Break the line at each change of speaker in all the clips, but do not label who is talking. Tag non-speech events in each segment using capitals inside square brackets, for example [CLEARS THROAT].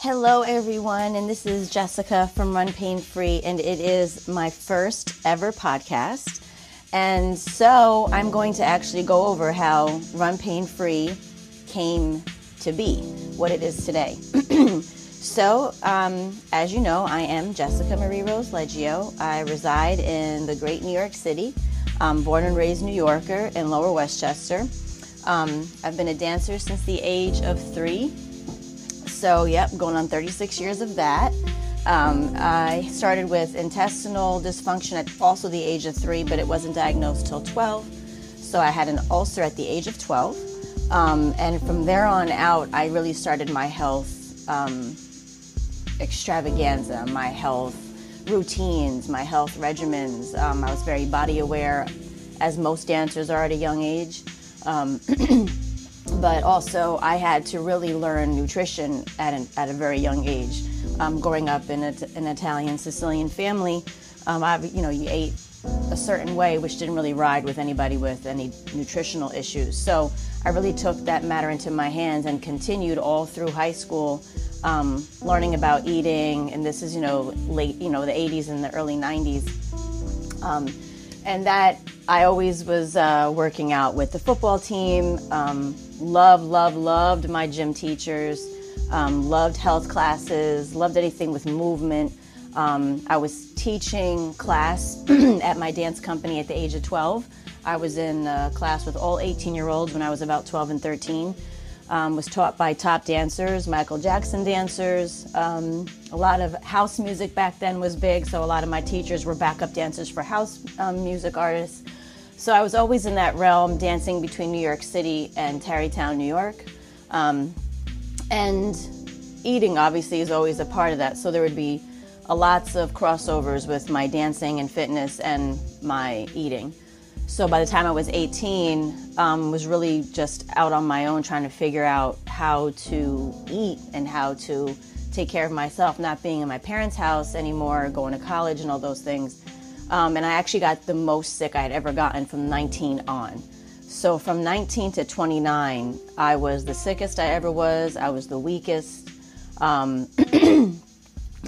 Hello, everyone, and this is Jessica from Run Pain Free, and it is my first ever podcast. And so I'm going to actually go over how Run Pain Free came to be, what it is today. [CLEARS THROAT] so, um, as you know, I am Jessica Marie Rose Leggio. I reside in the great New York City. I'm born and raised New Yorker in Lower Westchester. Um, I've been a dancer since the age of three. So, yep, going on 36 years of that. Um, I started with intestinal dysfunction at also the age of three, but it wasn't diagnosed till 12. So, I had an ulcer at the age of 12. Um, and from there on out, I really started my health um, extravaganza, my health routines, my health regimens. Um, I was very body aware, as most dancers are at a young age. [CLEARS THROAT] But also, I had to really learn nutrition at, an, at a very young age. Um, growing up in a, an Italian Sicilian family, um, I, you know, you ate a certain way, which didn't really ride with anybody with any nutritional issues. So I really took that matter into my hands and continued all through high school, um, learning about eating. And this is, you know, late, you know, the 80s and the early 90s. Um, and that I always was uh, working out with the football team. Um, loved, loved, loved my gym teachers. Um, loved health classes. Loved anything with movement. Um, I was teaching class [CLEARS THROAT] at my dance company at the age of 12. I was in class with all 18 year olds when I was about 12 and 13. Um, was taught by top dancers, Michael Jackson dancers. Um, a lot of house music back then was big, so a lot of my teachers were backup dancers for house um, music artists. So I was always in that realm, dancing between New York City and Tarrytown, New York. Um, and eating, obviously, is always a part of that. So there would be a lots of crossovers with my dancing and fitness and my eating. So by the time I was 18, um, was really just out on my own trying to figure out how to eat and how to take care of myself, not being in my parents' house anymore, going to college and all those things. Um, and I actually got the most sick I had ever gotten from 19 on. So from 19 to 29, I was the sickest I ever was. I was the weakest. Um, [CLEARS THROAT]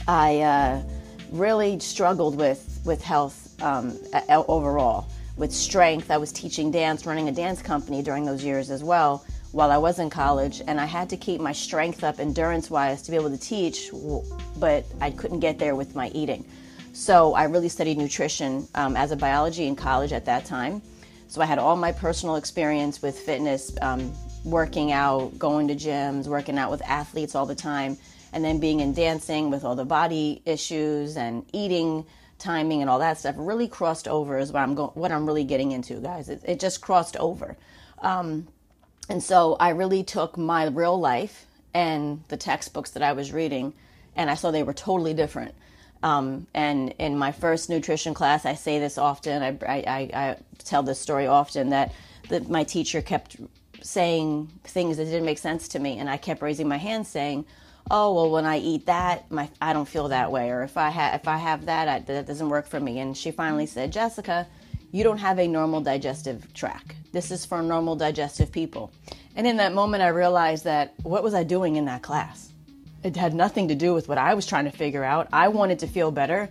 I uh, really struggled with with health um, overall with strength. I was teaching dance, running a dance company during those years as well while I was in college, and I had to keep my strength up endurance wise to be able to teach, but I couldn't get there with my eating. So I really studied nutrition um, as a biology in college at that time. So I had all my personal experience with fitness, um, working out, going to gyms, working out with athletes all the time, and then being in dancing with all the body issues and eating timing and all that stuff really crossed over is what I'm going what I'm really getting into guys. It, it just crossed over. Um, and so I really took my real life and the textbooks that I was reading and I saw they were totally different um, and in my first nutrition class I say this often I, I, I tell this story often that, that my teacher kept saying things that didn't make sense to me and I kept raising my hand saying oh well when i eat that my i don't feel that way or if i have if i have that I, that doesn't work for me. And she finally said jessica you don't have a normal digestive tract this is for normal digestive people. And in that moment i realized that what was i doing in that class it had nothing to do with what i was trying to figure out i wanted to feel better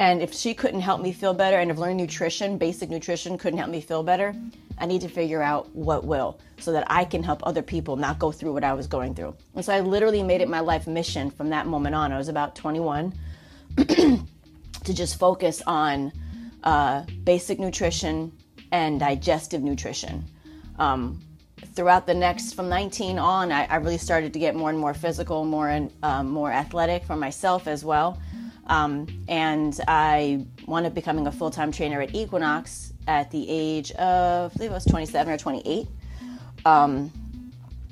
and if she couldn't help me feel better and if learning nutrition basic nutrition couldn't help me feel better I need to figure out what will so that I can help other people not go through what I was going through. And so I literally made it my life mission from that moment on. I was about 21 [CLEARS THROAT] to just focus on uh, basic nutrition and digestive nutrition. Um, throughout the next from 19 on, I, I, really started to get more and more physical, more and um, more athletic for myself as well. Um, and I wound up becoming a full time trainer at Equinox at the age of, I believe I was 27 or 28. Um,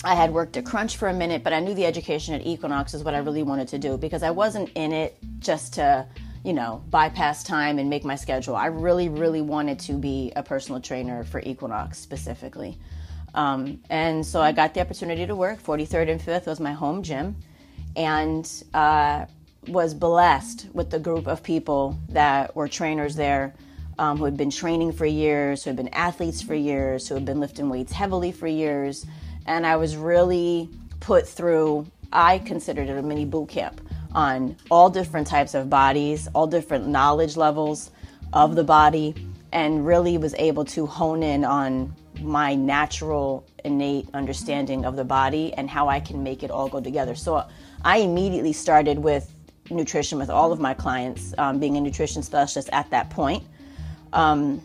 I had worked at Crunch for a minute, but I knew the education at Equinox is what I really wanted to do because I wasn't in it just to, you know, bypass time and make my schedule. I really, really wanted to be a personal trainer for Equinox specifically. Um, and so I got the opportunity to work. 43rd and 5th was my home gym. And uh, was blessed with the group of people that were trainers there um, who had been training for years, who had been athletes for years, who had been lifting weights heavily for years. And I was really put through I considered it a mini boot camp on all different types of bodies, all different knowledge levels of the body, and really was able to hone in on my natural, innate understanding of the body and how I can make it all go together. So I immediately started with nutrition with all of my clients, um, being a nutrition specialist at that point. Um,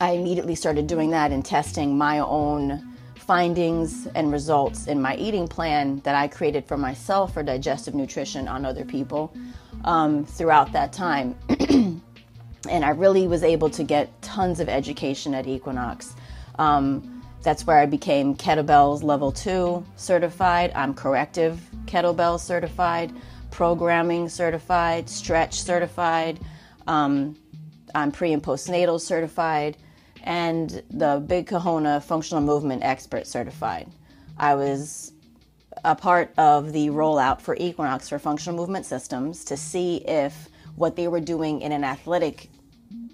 I immediately started doing that and testing my own findings and results in my eating plan that I created for myself for digestive nutrition on other people um, throughout that time. [CLEARS THROAT] and I really was able to get tons of education at Equinox. Um, that's where I became kettlebells level two certified. I'm corrective kettlebell certified, programming certified, stretch certified. Um, I'm pre and postnatal certified and the Big Kahuna Functional Movement Expert Certified. I was a part of the rollout for Equinox for functional movement systems to see if what they were doing in an athletic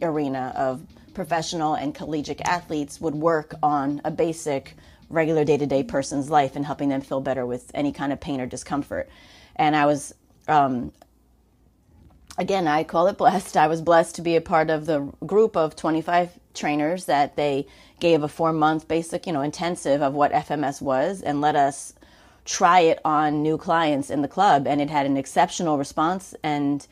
arena of professional and collegiate athletes would work on a basic regular day-to-day person's life and helping them feel better with any kind of pain or discomfort and i was um, again, I call it blessed. I was blessed to be a part of the group of 25 trainers that they gave a four month basic, you know, intensive of what FMS was and let us try it on new clients in the club. And it had an exceptional response. And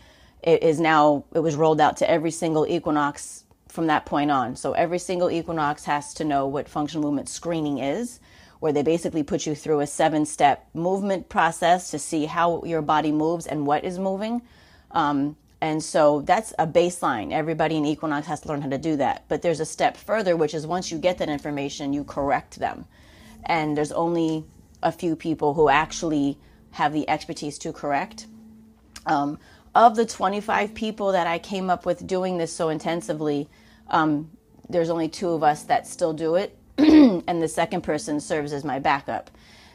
it is now, it was rolled out to every single Equinox from that point on. So every single Equinox has to know what functional movement screening is where they basically put you through a seven step movement process to see how your body moves and what is moving. Um, and so that's a baseline. Everybody in Equinox has to learn how to do that. But there's a step further, which is once you get that information, you correct them. And there's only a few people who actually have the expertise to correct. Um, of the 25 people that I came up with doing this so intensively, um, there's only two of us that still do it, [CLEARS THROAT] and the second person serves as my backup.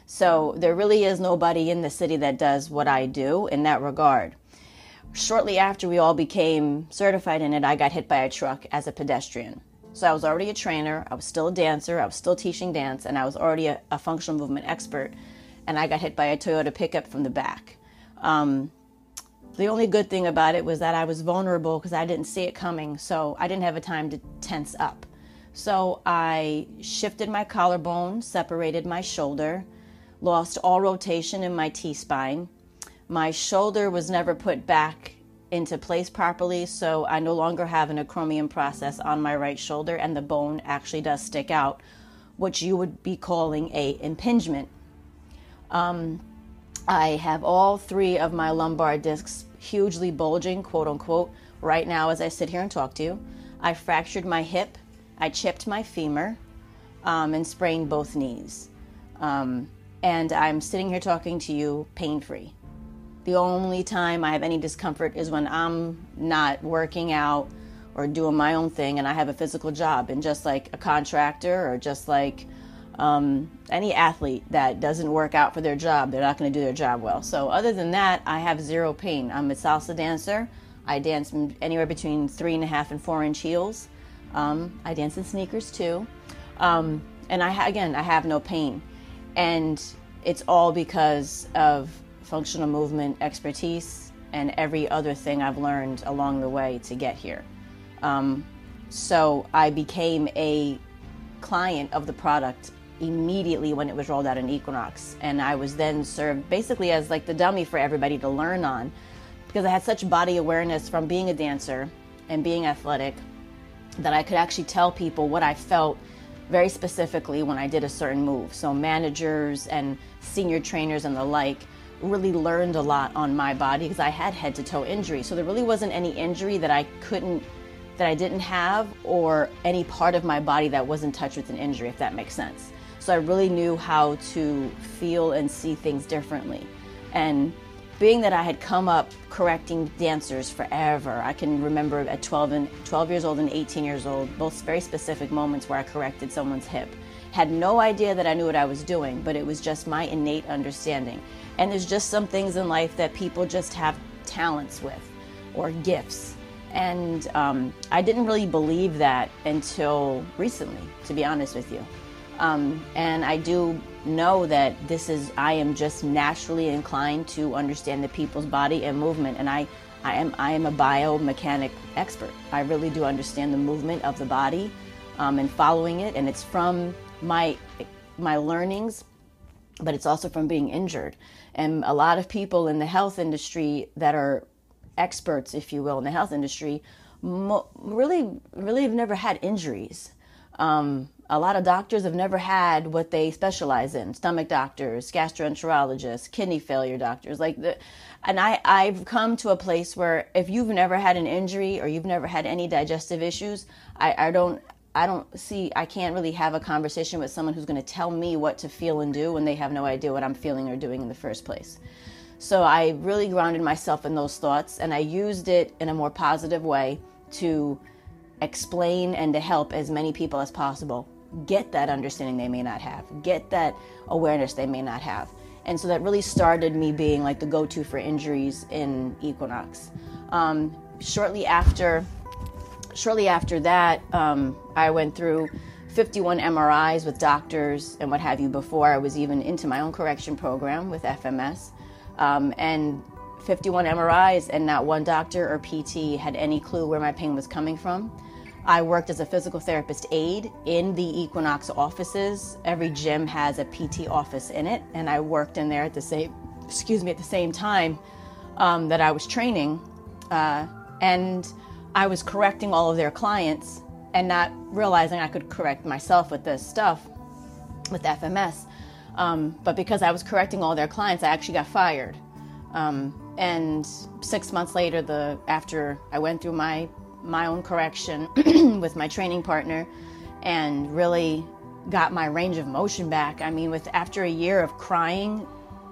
So there really is nobody in the city that does what I do in that regard shortly after we all became certified in it, I got hit by a truck as a pedestrian. So I was already a trainer, I was still a dancer, I was still teaching dance, and I was already a, a functional movement expert. And I got hit by a Toyota pickup from the back. Um, the only good thing about it was that I was vulnerable because I didn't see it coming, so I didn't have a time to tense up. So I shifted my collarbone, separated my shoulder, lost all rotation in my T spine, my shoulder was never put back into place properly, so I no longer have an acromion process on my right shoulder, and the bone actually does stick out, which you would be calling a impingement. Um, I have all three of my lumbar discs hugely bulging, quote unquote, right now as I sit here and talk to you. I fractured my hip, I chipped my femur, um, and sprained both knees. Um, and I'm sitting here talking to you pain free. The only time I have any discomfort is when I'm not working out or doing my own thing and I have a physical job. And just like a contractor or just like um, any athlete that doesn't work out for their job, they're not going to do their job well. So, other than that, I have zero pain. I'm a salsa dancer. I dance anywhere between three and a half and four inch heels. Um, I dance in sneakers too. Um, and I, again, I have no pain. And it's all because of functional movement expertise and every other thing I've learned along the way to get here. Um, so I became a client of the product immediately when it was rolled out in Equinox. And I was then served basically as like the dummy for everybody to learn on because I had such body awareness from being a dancer and being athletic that I could actually tell people what I felt very specifically when I did a certain move. So managers and senior trainers and the like really learned a lot on my body because I had head to toe injury. So there really wasn't any injury that I couldn't, that I didn't have, or any part of my body that was in touch with an injury, if that makes sense. So I really knew how to feel and see things differently. And being that I had come up correcting dancers forever, I can remember at 12 and 12 years old and 18 years old, both very specific moments where I corrected someone's hip. Had no idea that I knew what I was doing, but it was just my innate understanding. And there's just some things in life that people just have talents with or gifts. And um, I didn't really believe that until recently, to be honest with you. Um, and I do know that this is I am just naturally inclined to understand the people's body and movement and I I am I am a biomechanic expert. I really do understand the movement of the body um, and following it and it's from my my learnings but it's also from being injured. And a lot of people in the health industry that are experts, if you will, in the health industry, mo- really, really have never had injuries. Um, a lot of doctors have never had what they specialize in stomach doctors gastroenterologists kidney failure doctors like the and i i've come to a place where if you've never had an injury or you've never had any digestive issues i i don't I don't see, I can't really have a conversation with someone who's going to tell me what to feel and do when they have no idea what I'm feeling or doing in the first place. So I really grounded myself in those thoughts and I used it in a more positive way to explain and to help as many people as possible get that understanding they may not have, get that awareness they may not have. And so that really started me being like the go to for injuries in Equinox. Um, shortly after, shortly after that, um, I went through 51 MRIs with doctors and what have you before I was even into my own correction program with FMS. Um, and 51 MRIs, and not one doctor or PT had any clue where my pain was coming from. I worked as a physical therapist aide in the Equinox offices. Every gym has a PT office in it, and I worked in there at the same, excuse me, at the same time um, that I was training, uh, and I was correcting all of their clients and not realizing I could correct myself with this stuff with FMS. Um, but because I was correcting all their clients, I actually got fired. Um, and six months later, the after I went through my my own correction [CLEARS THROAT] with my training partner and really got my range of motion back. I mean, with after a year of crying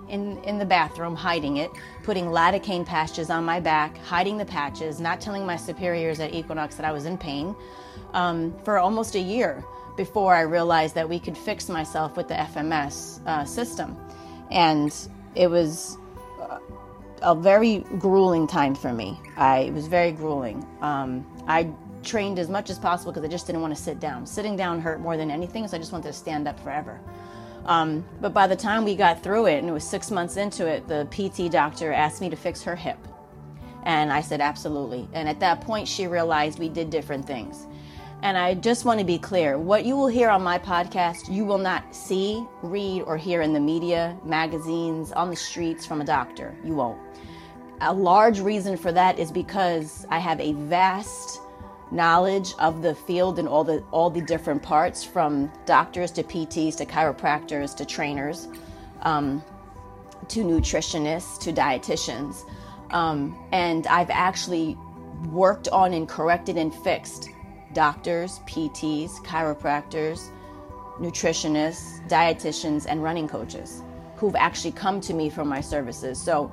in, in the bathroom, hiding it, putting lidocaine patches on my back, hiding the patches, not telling my superiors at Equinox that I was in pain um, for almost a year before I realized that we could fix myself with the FMS uh, system. And it was a very grueling time for me. I, it was very grueling. Um, I trained as much as possible because I just didn't want to sit down. Sitting down hurt more than anything, so I just wanted to stand up forever. Um, but by the time we got through it, and it was six months into it, the PT doctor asked me to fix her hip. And I said, absolutely. And at that point, she realized we did different things. And I just want to be clear what you will hear on my podcast, you will not see, read, or hear in the media, magazines, on the streets from a doctor. You won't a large reason for that is because I have a vast knowledge of the field and all the all the different parts, from doctors to PTs to chiropractors to trainers, um, to nutritionists to dietitians, um, and I've actually worked on and corrected and fixed doctors, PTs, chiropractors, nutritionists, dietitians, and running coaches who've actually come to me for my services. So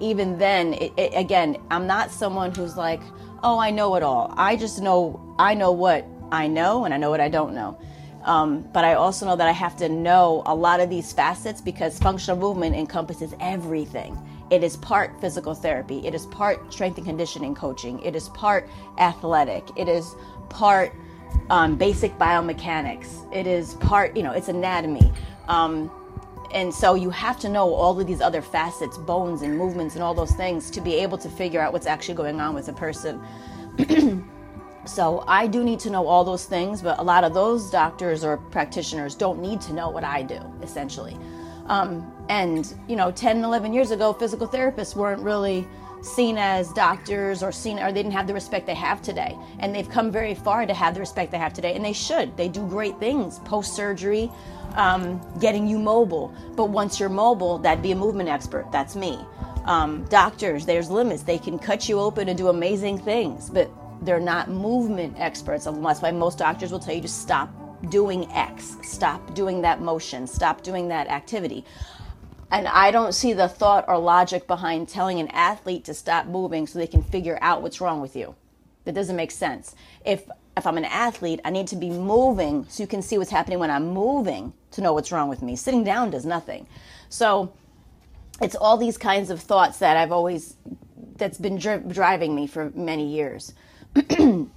even then, it, it, again, I'm not someone who's like, oh, I know it all. I just know, I know what I know and I know what I don't know. Um, but I also know that I have to know a lot of these facets because functional movement encompasses everything. It is part physical therapy, it is part strength and conditioning coaching, it is part athletic, it is part um, basic biomechanics, it is part, you know, it's anatomy. Um, and so you have to know all of these other facets, bones and movements and all those things to be able to figure out what's actually going on with a person. [CLEARS THROAT] so I do need to know all those things, but a lot of those doctors or practitioners don't need to know what I do, essentially. Um, and, you know, 10, 11 years ago, physical therapists weren't really seen as doctors or seen or they didn't have the respect they have today and they've come very far to have the respect they have today and they should they do great things post surgery um, getting you mobile. But once you're mobile, that'd be a movement expert. That's me. Um, doctors, there's limits. They can cut you open and do amazing things, but they're not movement experts. That's why most doctors will tell you to stop doing X, stop doing that motion, stop doing that activity. And I don't see the thought or logic behind telling an athlete to stop moving so they can figure out what's wrong with you. That doesn't make sense. If if I'm an athlete, I need to be moving so you can see what's happening when I'm moving to know what's wrong with me. Sitting down does nothing. So it's all these kinds of thoughts that I've always that's been dri- driving me for many years. [CLEARS THROAT] and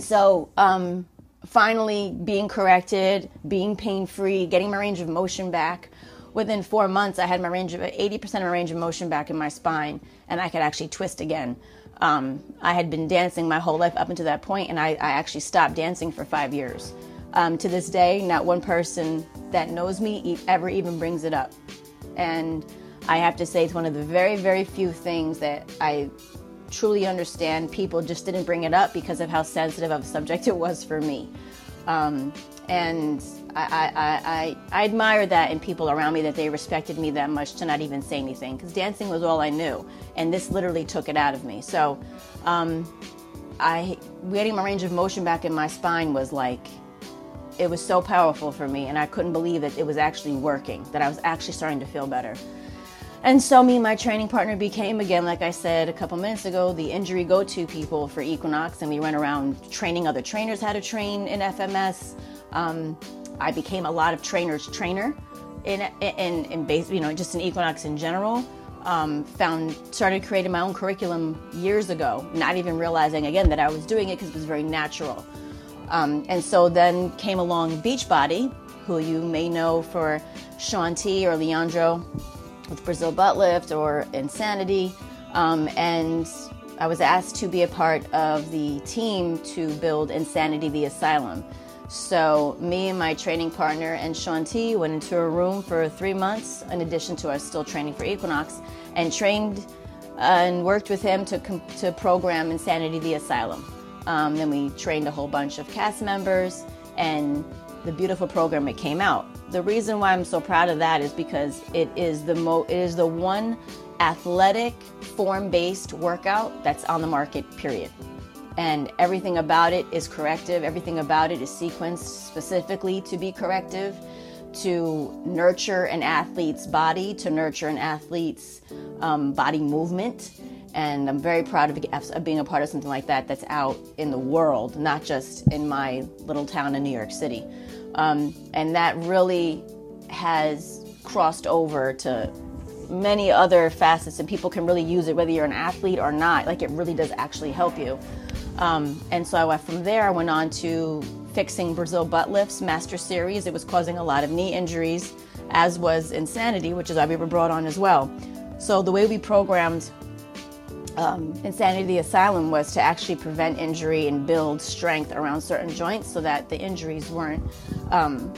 so um, finally being corrected, being pain free, getting my range of motion back. Within four months, I had my range of 80% of my range of motion back in my spine, and I could actually twist again. Um, I had been dancing my whole life up until that point, and I, I actually stopped dancing for five years. Um, to this day, not one person that knows me ever even brings it up. And I have to say, it's one of the very, very few things that I truly understand people just didn't bring it up because of how sensitive of a subject it was for me. Um, and I, I, I, admire that in people around me that they respected me that much to not even say anything because dancing was all I knew. And this literally took it out of me. So um, I, getting my range of motion back in my spine was like, it was so powerful for me. And I couldn't believe that it was actually working, that I was actually starting to feel better. And so, me and my training partner became, again, like I said a couple minutes ago, the injury go to people for Equinox. And we went around training other trainers how to train in FMS. Um, I became a lot of trainers' trainer in, in, in base, you know, just in Equinox in general. Um, found started creating my own curriculum years ago, not even realizing again that I was doing it because it was very natural. Um, and so then came along Beachbody, who you may know for Shaun T or Leandro with Brazil Butt Lift or Insanity. Um, and I was asked to be a part of the team to build Insanity the Asylum. So, me and my training partner and Shaun T went into a room for three months, in addition to us still training for Equinox, and trained uh, and worked with him to, to program Insanity the Asylum. Um, then we trained a whole bunch of cast members, and the beautiful program that came out. The reason why I'm so proud of that is because it is the mo it is the one athletic form-based workout that's on the market period. And everything about it is corrective, everything about it is sequenced specifically to be corrective, to nurture an athlete's body, to nurture an athlete's um, body movement. And I'm very proud of, being a part of something like that that's out in the world, not just in my little town in New York City. Um, and that really has crossed over to many other facets, and people can really use it whether you're an athlete or not. Like it really does actually help you. Um, and so I went from there. I went on to fixing Brazil butt lifts master series. It was causing a lot of knee injuries, as was Insanity, which is why we were brought on as well. So the way we programmed um, Insanity Asylum was to actually prevent injury and build strength around certain joints so that the injuries weren't, um,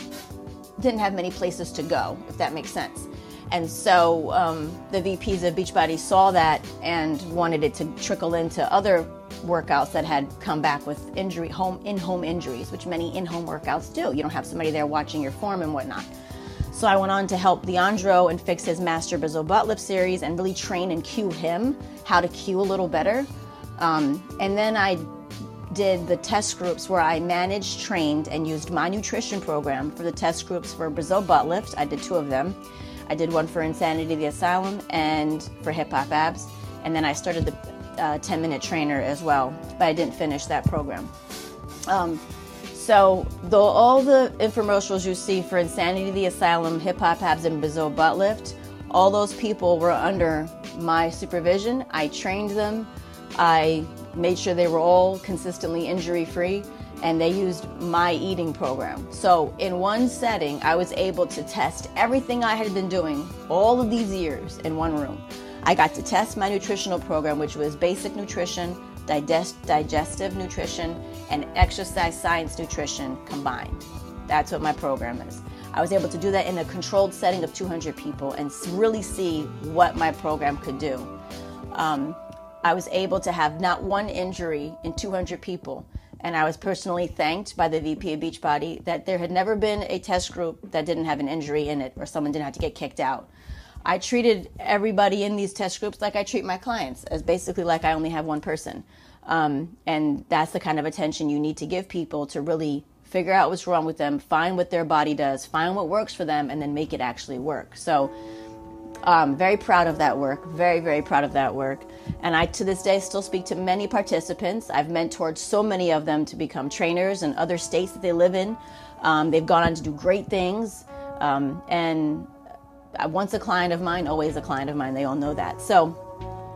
didn't have many places to go, if that makes sense. And so um, the VPs of Beachbody saw that and wanted it to trickle into other workouts that had come back with injury, home in-home injuries, which many in-home workouts do. You don't have somebody there watching your form and whatnot. So I went on to help Leandro and fix his Master Brazil butt lift series and really train and cue him how to cue a little better. Um, and then I did the test groups where I managed, trained, and used my nutrition program for the test groups for Brazil butt lift. I did two of them. I did one for Insanity the Asylum and for Hip Hop Abs. And then I started the uh, 10 minute trainer as well, but I didn't finish that program. Um, so, all the infomercials you see for Insanity the Asylum, Hip Hop Abs, and Brazil Butt Lift, all those people were under my supervision. I trained them. I made sure they were all consistently injury free and they used my eating program. So, in one setting, I was able to test everything I had been doing all of these years in one room. I got to test my nutritional program, which was basic nutrition, digest, digestive nutrition, and exercise science nutrition combined. That's what my program is. I was able to do that in a controlled setting of 200 people and really see what my program could do. Um, I was able to have not one injury in 200 people. And I was personally thanked by the VP of Beachbody that there had never been a test group that didn't have an injury in it or someone didn't have to get kicked out. I treated everybody in these test groups like I treat my clients, as basically like I only have one person. Um, and that's the kind of attention you need to give people to really figure out what's wrong with them, find what their body does, find what works for them, and then make it actually work. So, um, very proud of that work. Very, very proud of that work. And I, to this day, still speak to many participants. I've mentored so many of them to become trainers in other states that they live in. Um, they've gone on to do great things. Um, and once a client of mine, always a client of mine. They all know that. So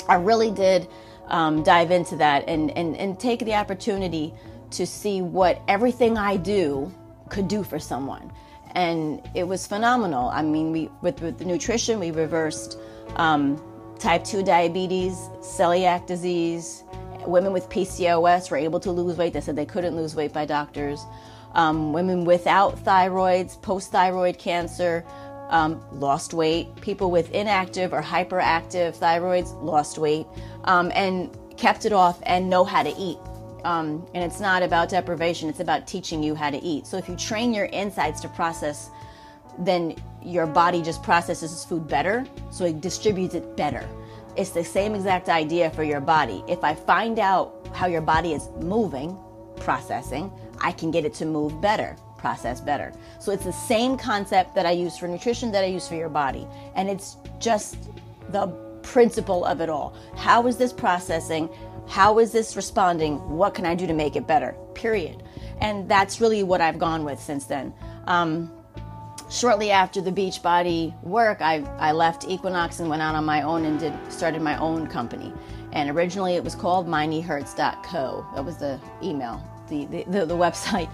I really did um, dive into that and, and, and take the opportunity to see what everything I do could do for someone. And it was phenomenal. I mean, we with, with the nutrition, we reversed um, type 2 diabetes, celiac disease. Women with PCOS were able to lose weight. They said they couldn't lose weight by doctors. Um, women without thyroids, post thyroid cancer, um, lost weight. People with inactive or hyperactive thyroids lost weight um, and kept it off and know how to eat. Um, and it's not about deprivation, it's about teaching you how to eat. So if you train your insides to process, then your body just processes food better, so it distributes it better. It's the same exact idea for your body. If I find out how your body is moving, processing, I can get it to move better, process better. So it's the same concept that I use for nutrition that I use for your body. And it's just the principle of it all. How is this processing? How is this responding? What can I do to make it better? Period. And that's really what I've gone with since then. Um, shortly after the Beachbody work, I, I left Equinox and went out on my own and did started my own company. And originally it was called mykneehurts.co. That was the email the, the, the website.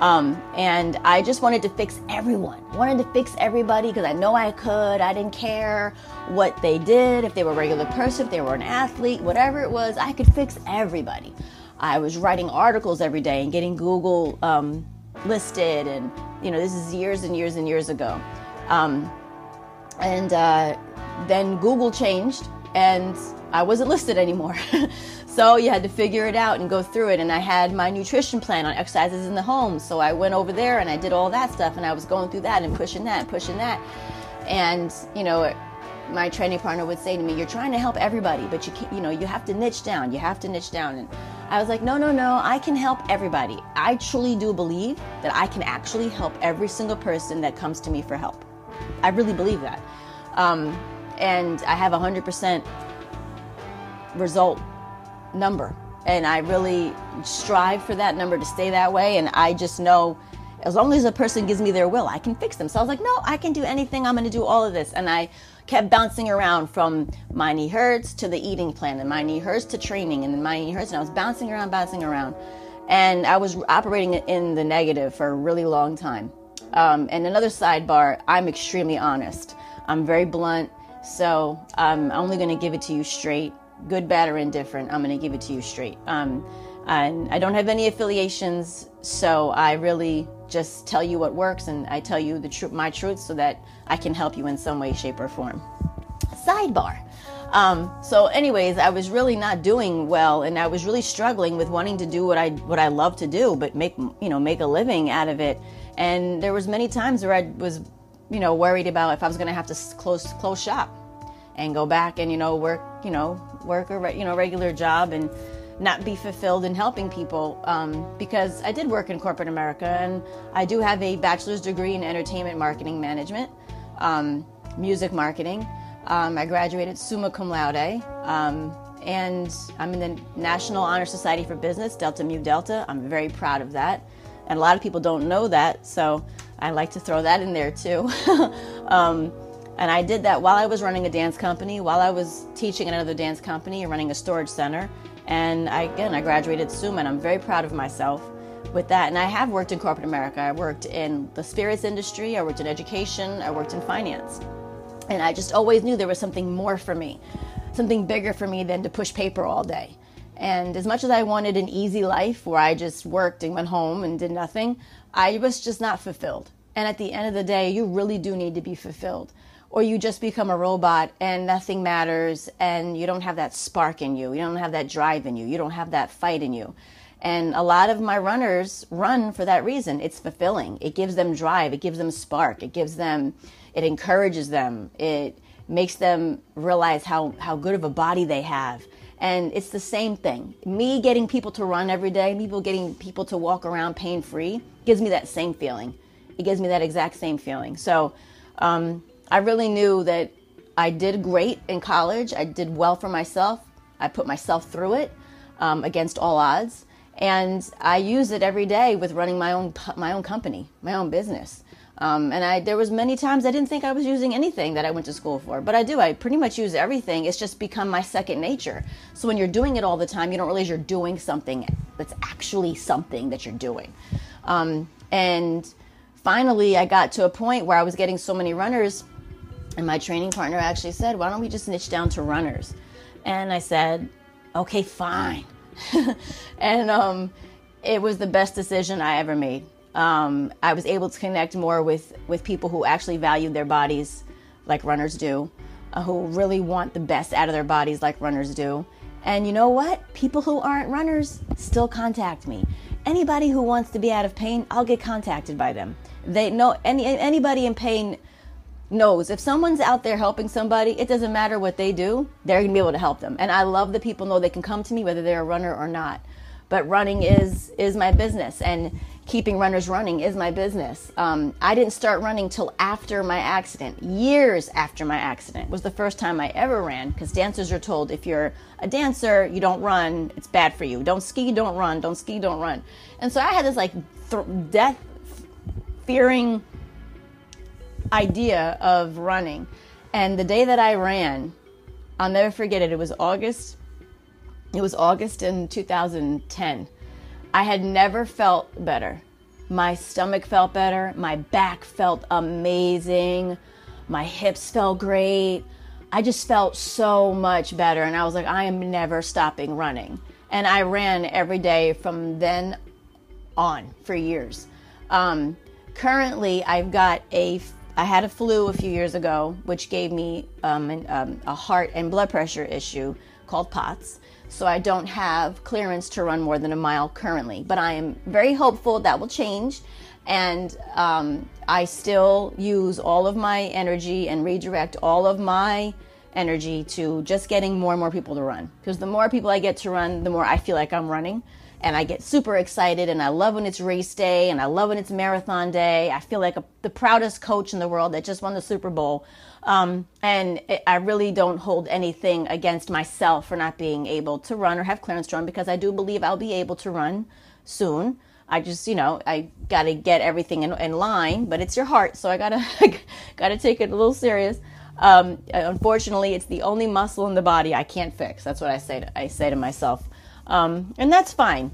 Um, and I just wanted to fix everyone. Wanted to fix everybody because I know I could. I didn't care what they did, if they were a regular person, if they were an athlete, whatever it was, I could fix everybody. I was writing articles every day and getting Google um, listed, and you know, this is years and years and years ago. Um, and uh, then Google changed, and I wasn't [LAUGHS] listed anymore. So you had to figure it out and go through it. And I had my nutrition plan on exercises in the home. So I went over there and I did all that stuff and I was going through that and pushing that and pushing that. And, you know, my training partner would say to me, "You're trying to help everybody, but you you know, you have to niche down. You have to niche down." And I was like, "No, no, no. I can help everybody. I truly do believe that I can actually help every single person that comes to me for help. I really believe that, um, and I have hundred percent result number. And I really strive for that number to stay that way. And I just know as long as a person gives me their will, I can fix them. So I was like, no, I can do anything. I'm going to do all of this. And I kept bouncing around from my knee hurts to the eating plan and my knee hurts to training and my knee hurts. And I was bouncing around, bouncing around. And I was operating in the negative for a really long time. Um, and another sidebar, I'm extremely honest. I'm very blunt. So I'm only going to give it to you straight good, bad, or indifferent, I'm going to give it to you straight. Um, and I don't have any affiliations, so I really just tell you what works and I tell you the tr- my truth so that I can help you in some way, shape, or form. Sidebar. Um, so, anyways, I was really not doing well, and I was really struggling with wanting to do what I what I love to do, but make you know make a living out of it. And there was many times where I was, you know, worried about if I was going to have to close close shop and go back and you know work you know work a you know regular job and not be fulfilled in helping people um, because I did work in corporate America and I do have a bachelor's degree in entertainment marketing management, um, music marketing. Um, I graduated summa cum laude, um, and I'm in the National Honor Society for Business, Delta Mu Delta. I'm very proud of that, and a lot of people don't know that, so I like to throw that in there too. [LAUGHS] And I did that while I was running a dance company, while I was teaching another dance company and running a storage center. And I, again, I graduated summa, and I'm very proud of myself with that. And I have worked in corporate America. I worked in the spirits industry, I worked in education, I worked in finance. And I just always knew there was something more for me, something bigger for me than to push paper all day. And as much as I wanted an easy life where I just worked and went home and did nothing, I was just not fulfilled. And at the end of the day, you really do need to be fulfilled or you just become a robot and nothing matters and you don't have that spark in you. You don't have that drive in you. You don't have that fight in you. And a lot of my runners run for that reason. It's fulfilling. It gives them drive. It gives them spark. It gives them, it encourages them. It makes them realize how, how good of a body they have. And it's the same thing. Me getting people to run every day, people getting people to walk around pain free, gives me that same feeling. It gives me that exact same feeling. So, um, I really knew that I did great in college. I did well for myself. I put myself through it um, against all odds, and I use it every day with running my own my own company, my own business. Um, and I there was many times I didn't think I was using anything that I went to school for, but I do. I pretty much use everything. It's just become my second nature. So when you're doing it all the time, you don't realize you're doing something that's actually something that you're doing. Um, and finally, I got to a point where I was getting so many runners, and my training partner actually said, Why don't we just niche down to runners? And I said, Okay, fine. [LAUGHS] and um, it was the best decision I ever made. Um, I was able to connect more with, with people who actually valued their bodies like runners do, uh, who really want the best out of their bodies like runners do. And you know what? People who aren't runners still contact me. Anybody who wants to be out of pain, I'll get contacted by them. They know any anybody in pain knows if someone's out there helping somebody, it doesn't matter what they do, they're gonna be able to help them. And I love that people know they can come to me whether they're a runner or not. But running is is my business, and keeping runners running is my business. Um, I didn't start running till after my accident. Years after my accident was the first time I ever ran. Because dancers are told if you're a dancer, you don't run, it's bad for you. Don't ski, don't run. Don't ski, don't run. And so I had this like th- death fearing idea of running. And the day that I ran, I'll never forget it. It was August. It was August in 2010. I had never felt better. My stomach felt better. My back felt amazing. My hips felt great. I just felt so much better. And I was like, I am never stopping running. And I ran every day from then on for years. Um, currently, I've got a I had a flu a few years ago, which gave me um, an, um, a heart and blood pressure issue called POTS. So I don't have clearance to run more than a mile currently. But I am very hopeful that will change. And um, I still use all of my energy and redirect all of my energy to just getting more and more people to run. Because the more people I get to run, the more I feel like I'm running and I get super excited and I love when it's race day and I love when it's marathon day. I feel like a, the proudest coach in the world that just won the Super Bowl. Um, and it, I really don't hold anything against myself for not being able to run or have clearance to run because I do believe I'll be able to run soon. I just, you know, I got to get everything in, in, line, but it's your heart, so I gotta [LAUGHS] gotta take it a little serious. Um, unfortunately, it's the only muscle in the body I can't fix. That's what I say. To, I say to myself um, and that's fine.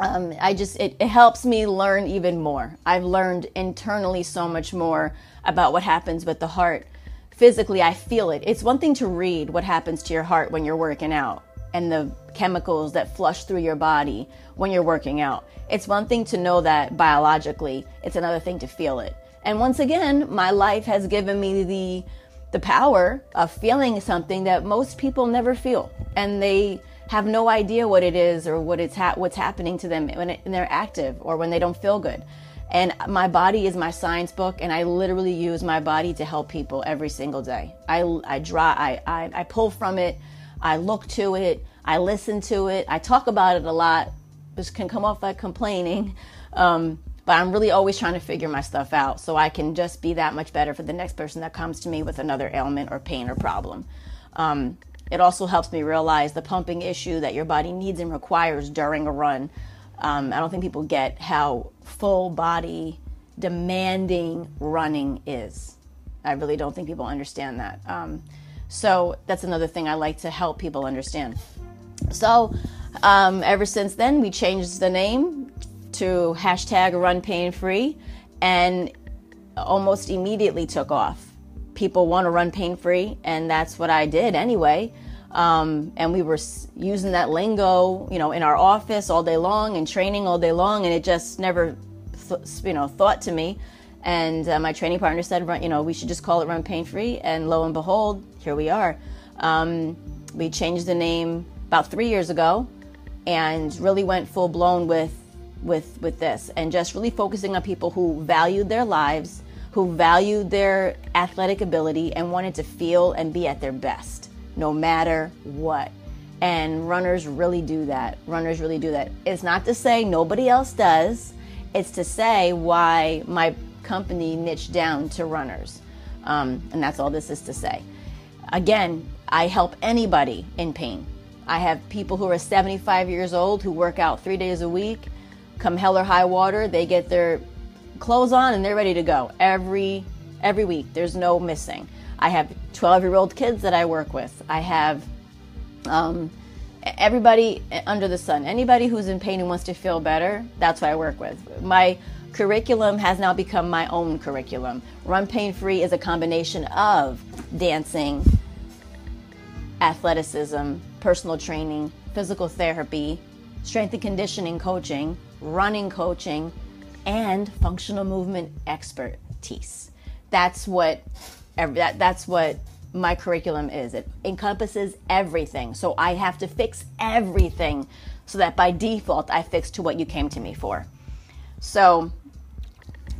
Um, I just it, it helps me learn even more. I've learned internally so much more about what happens with the heart. Physically, I feel it. It's one thing to read what happens to your heart when you're working out and the chemicals that flush through your body when you're working out. It's one thing to know that biologically, it's another thing to feel it. And once again, my life has given me the the power of feeling something that most people never feel. And they have no idea what it is or what it's ha- what's happening to them when, it, when they're active or when they don't feel good. And my body is my science book, and I literally use my body to help people every single day. I, I draw, I, I, I pull from it, I look to it, I listen to it, I talk about it a lot. This can come off like complaining, um, but I'm really always trying to figure my stuff out so I can just be that much better for the next person that comes to me with another ailment or pain or problem. Um, it also helps me realize the pumping issue that your body needs and requires during a run. Um, I don't think people get how full body demanding running is. I really don't think people understand that. Um, so that's another thing I like to help people understand. So um, ever since then, we changed the name to hashtag Run Pain Free, and almost immediately took off people want to run pain free, and that's what I did anyway. Um, and we were using that lingo, you know, in our office all day long and training all day long, and it just never, th- you know, thought to me. And uh, my training partner said, you know, we should just call it Run Pain Free. And lo and behold, here we are. Um, we changed the name about three years ago, and really went full blown with with with this, and just really focusing on people who valued their lives who valued their athletic ability and wanted to feel and be at their best no matter what. And runners really do that. Runners really do that. It's not to say nobody else does, it's to say why my company niched down to runners. Um, and that's all this is to say. Again, I help anybody in pain. I have people who are 75 years old who work out three days a week. Come hell or high water, they get their clothes on and they're ready to go every every week. There's no missing. I have 12 year old kids that I work with. I have um, everybody under the sun, anybody who's in pain and wants to feel better, that's what I work with. My curriculum has now become my own curriculum. Run Pain Free is a combination of dancing, athleticism, personal training, physical therapy, strength and conditioning coaching, running coaching, and functional movement expertise. That's what that, that's what my curriculum is. It encompasses everything. So I have to fix everything so that by default I fix to what you came to me for. So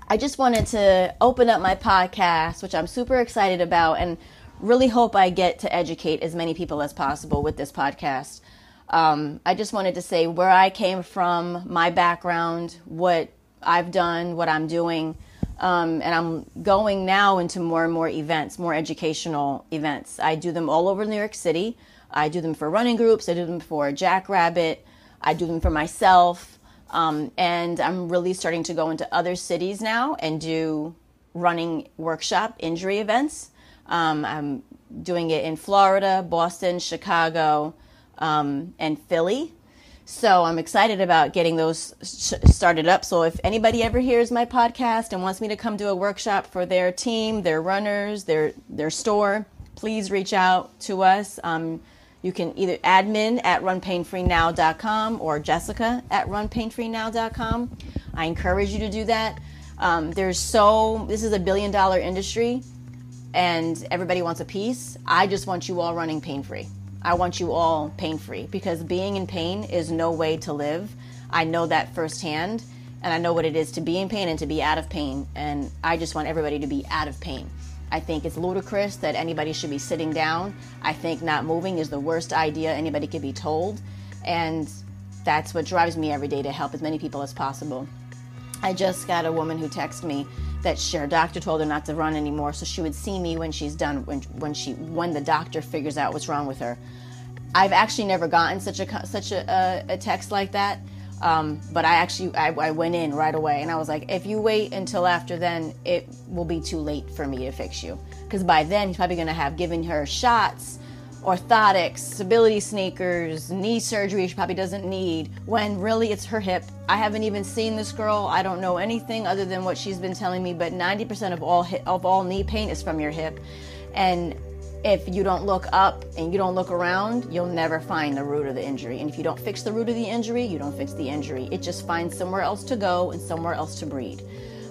I just wanted to open up my podcast, which I'm super excited about, and really hope I get to educate as many people as possible with this podcast. Um, I just wanted to say where I came from, my background, what I've done, what I'm doing. Um, and I'm going now into more and more events, more educational events. I do them all over New York City. I do them for running groups, I do them for Jackrabbit, I do them for myself. Um, and I'm really starting to go into other cities now and do running workshop injury events. Um, I'm doing it in Florida, Boston, Chicago, um, and Philly. So I'm excited about getting those started up. So if anybody ever hears my podcast and wants me to come do a workshop for their team, their runners, their their store, please reach out to us. Um, you can either admin at runpainfreenow.com or Jessica at runpainfreenow.com. I encourage you to do that. Um, there's so this is a billion dollar industry, and everybody wants a piece. I just want you all running pain free. I want you all pain free because being in pain is no way to live. I know that firsthand, and I know what it is to be in pain and to be out of pain. And I just want everybody to be out of pain. I think it's ludicrous that anybody should be sitting down. I think not moving is the worst idea anybody could be told. And that's what drives me every day to help as many people as possible. I just got a woman who texted me that her doctor told her not to run anymore, so she would see me when she's done when when she when the doctor figures out what's wrong with her. I've actually never gotten such a such a, a, text like that, um, but I actually I, I went in right away and I was like, if you wait until after then, it will be too late for me to fix you, because by then he's probably going to have given her shots orthotics, stability sneakers, knee surgery she probably doesn't need, when really it's her hip. I haven't even seen this girl. I don't know anything other than what she's been telling me, but 90% of all hip, of all knee pain is from your hip. And if you don't look up and you don't look around, you'll never find the root of the injury. And if you don't fix the root of the injury, you don't fix the injury. It just finds somewhere else to go and somewhere else to breed.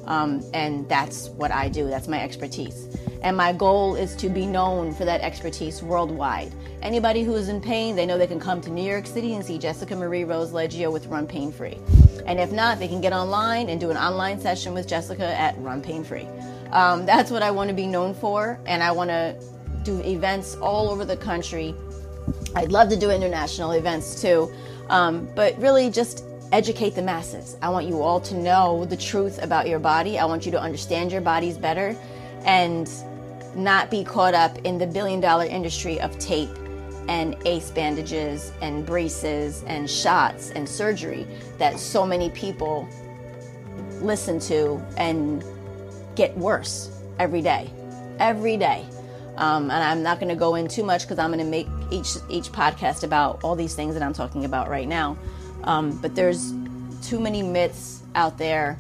Um, and that's what I do. That's my expertise. And my goal is to be known for that expertise worldwide. Anybody who is in pain, they know they can come to New York City and see Jessica Marie Rose Leggio with Run Pain Free. And if not, they can get online and do an online session with Jessica at Run Pain Free. Um, that's what I want to be known for, and I want to do events all over the country. I'd love to do international events too, um, but really just educate the masses. I want you all to know the truth about your body. I want you to understand your bodies better and not be caught up in the billion dollar industry of tape and ace bandages and braces and shots and surgery that so many people listen to and get worse every day. Every day. Um, and I'm not going to go in too much because I'm going to make each each podcast about all these things that I'm talking about right now. Um, but there's too many myths out there.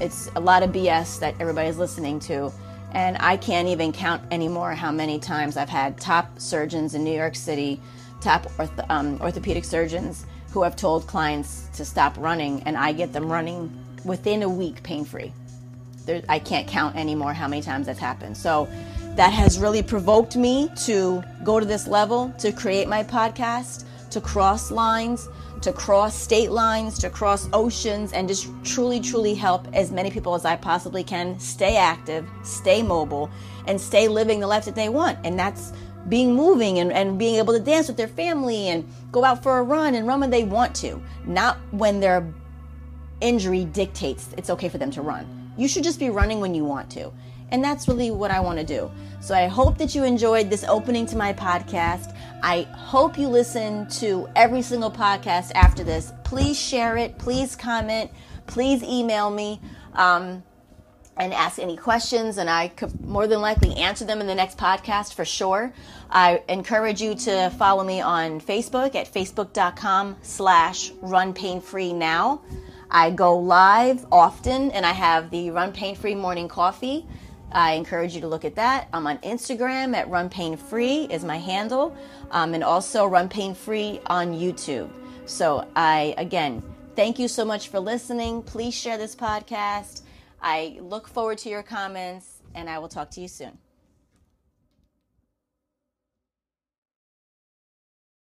It's a lot of BS that everybody's listening to. And I can't even count anymore how many times I've had top surgeons in New York City, top um, orthopedic surgeons who have told clients to stop running, and I get them running within a week pain free. I can't count anymore how many times that's happened. So that has really provoked me to go to this level, to create my podcast, to cross lines, to cross state lines, to cross oceans, and just truly, truly help as many people as I possibly can stay active, stay mobile, and stay living the life that they want. And that's being moving and, and being able to dance with their family and go out for a run and run when they want to, not when their injury dictates it's okay for them to run. You should just be running when you want to. And that's really what I want to do. So I hope that you enjoyed this opening to my podcast. I hope you listen to every single podcast after this. Please share it. Please comment. Please email me. Um, and ask any questions, and I could more than likely answer them in the next podcast for sure. I encourage you to follow me on Facebook at facebook.com slash run pain free now. I go live often, and I have the Run Pain Free Morning Coffee. I encourage you to look at that. I'm on Instagram at Run Pain Free is my handle, um, and also Run Pain Free on YouTube. So I again thank you so much for listening. Please share this podcast. I look forward to your comments, and I will talk to you soon.